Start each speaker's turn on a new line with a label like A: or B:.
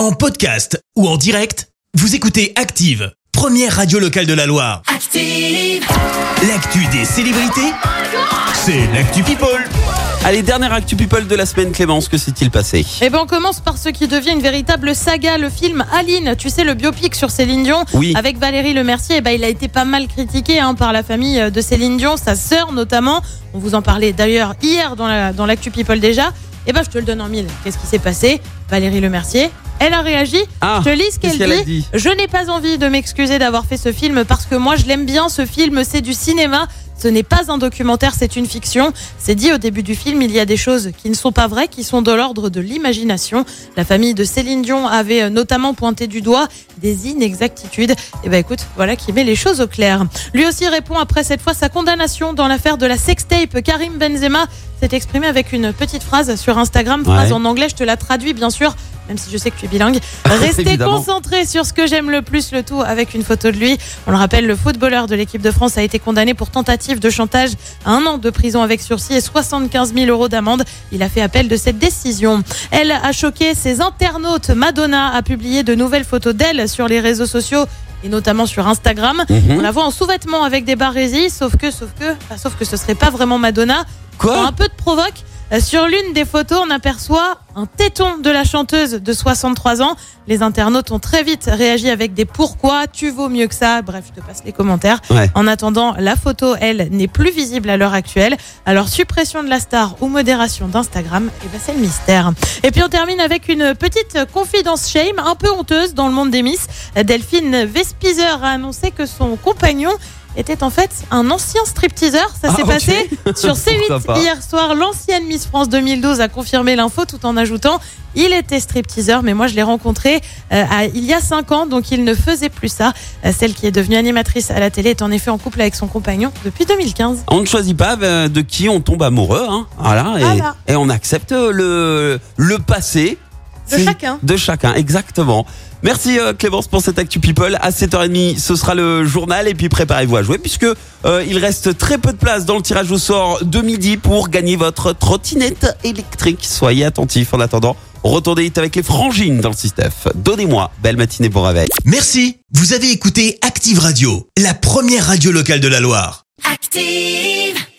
A: En podcast ou en direct, vous écoutez Active, première radio locale de la Loire.
B: Active.
A: L'actu des célébrités, c'est l'actu People.
C: Allez, dernière actu people de la semaine, Clémence, que s'est-il passé?
D: Eh ben on commence par ce qui devient une véritable saga, le film Aline. Tu sais le biopic sur Céline Dion
C: Oui.
D: avec Valérie Lemercier. Eh ben il a été pas mal critiqué hein, par la famille de Céline Dion, sa sœur notamment. On vous en parlait d'ailleurs hier dans la dans l'actu people déjà. Eh ben je te le donne en mille. Qu'est-ce qui s'est passé? Valérie Lemercier, elle a réagi.
C: Ah,
D: je te lis ce qu'elle dit.
C: dit
D: Je n'ai pas envie de m'excuser d'avoir fait ce film parce que moi je l'aime bien. Ce film c'est du cinéma. Ce n'est pas un documentaire, c'est une fiction. C'est dit au début du film, il y a des choses qui ne sont pas vraies, qui sont de l'ordre de l'imagination. La famille de Céline Dion avait euh, notamment pointé du doigt des inexactitudes. Et ben écoute, voilà qui met les choses au clair. Lui aussi répond après cette fois sa condamnation dans l'affaire de la sextape. Karim Benzema s'est exprimé avec une petite phrase sur Instagram, phrase
C: Ouais.
D: en anglais, je te la traduis bien sûr, même si je sais que tu es bilingue. Restez
C: Évidemment.
D: concentré sur ce que j'aime le plus, le tout avec une photo de lui. On le rappelle, le footballeur de l'équipe de France a été condamné pour tentative de chantage à un an de prison avec sursis et 75 000 euros d'amende. Il a fait appel de cette décision. Elle a choqué ses internautes. Madonna a publié de nouvelles photos d'elle sur les réseaux sociaux et notamment sur Instagram.
C: Mhm.
D: On la voit en sous-vêtements avec des barésies, sauf que, sauf que, enfin, sauf que ce serait pas vraiment Madonna. Pour un
C: Quoi
D: peu de provoque, euh, sur l'une des photos, on aperçoit un téton de la chanteuse de 63 ans. Les internautes ont très vite réagi avec des pourquoi, tu vaux mieux que ça. Bref, je te passe les commentaires.
C: Ouais.
D: En attendant, la photo, elle, n'est plus visible à l'heure actuelle. Alors, suppression de la star ou modération d'Instagram, eh ben, c'est le mystère. Et puis, on termine avec une petite confidence shame, un peu honteuse dans le monde des Miss. Delphine Vespizer a annoncé que son compagnon était en fait un ancien stripteaseur. Ça
C: Ah,
D: s'est passé sur
C: Pourquoi
D: C8
C: pas
D: hier soir. L'ancienne Miss France 2012 a confirmé l'info tout en ajoutant il était stripteaseur, mais moi je l'ai rencontré euh, à- il y a 5 ans, donc il ne faisait plus ça. Euh, celle qui est devenue animatrice à la télé est en effet en couple avec son compagnon depuis 2015.
C: On ne choisit pas euh, de qui on tombe amoureux, hein. Voilà, et,
D: Voilà.
C: et on accepte le, le passé.
D: De chacun.
C: De chacun, exactement. Merci euh, Clémence pour cette Actu People. À 7h30, ce sera le journal et puis préparez-vous à jouer puisque euh, il reste très peu de place dans le tirage au sort de midi pour gagner votre trottinette électrique. Soyez attentifs en attendant. Retournez vite avec les frangines dans le système. Donnez-moi. Belle matinée pour réveil.
A: Merci, vous avez écouté Active Radio, la première radio locale de la Loire.
B: Active.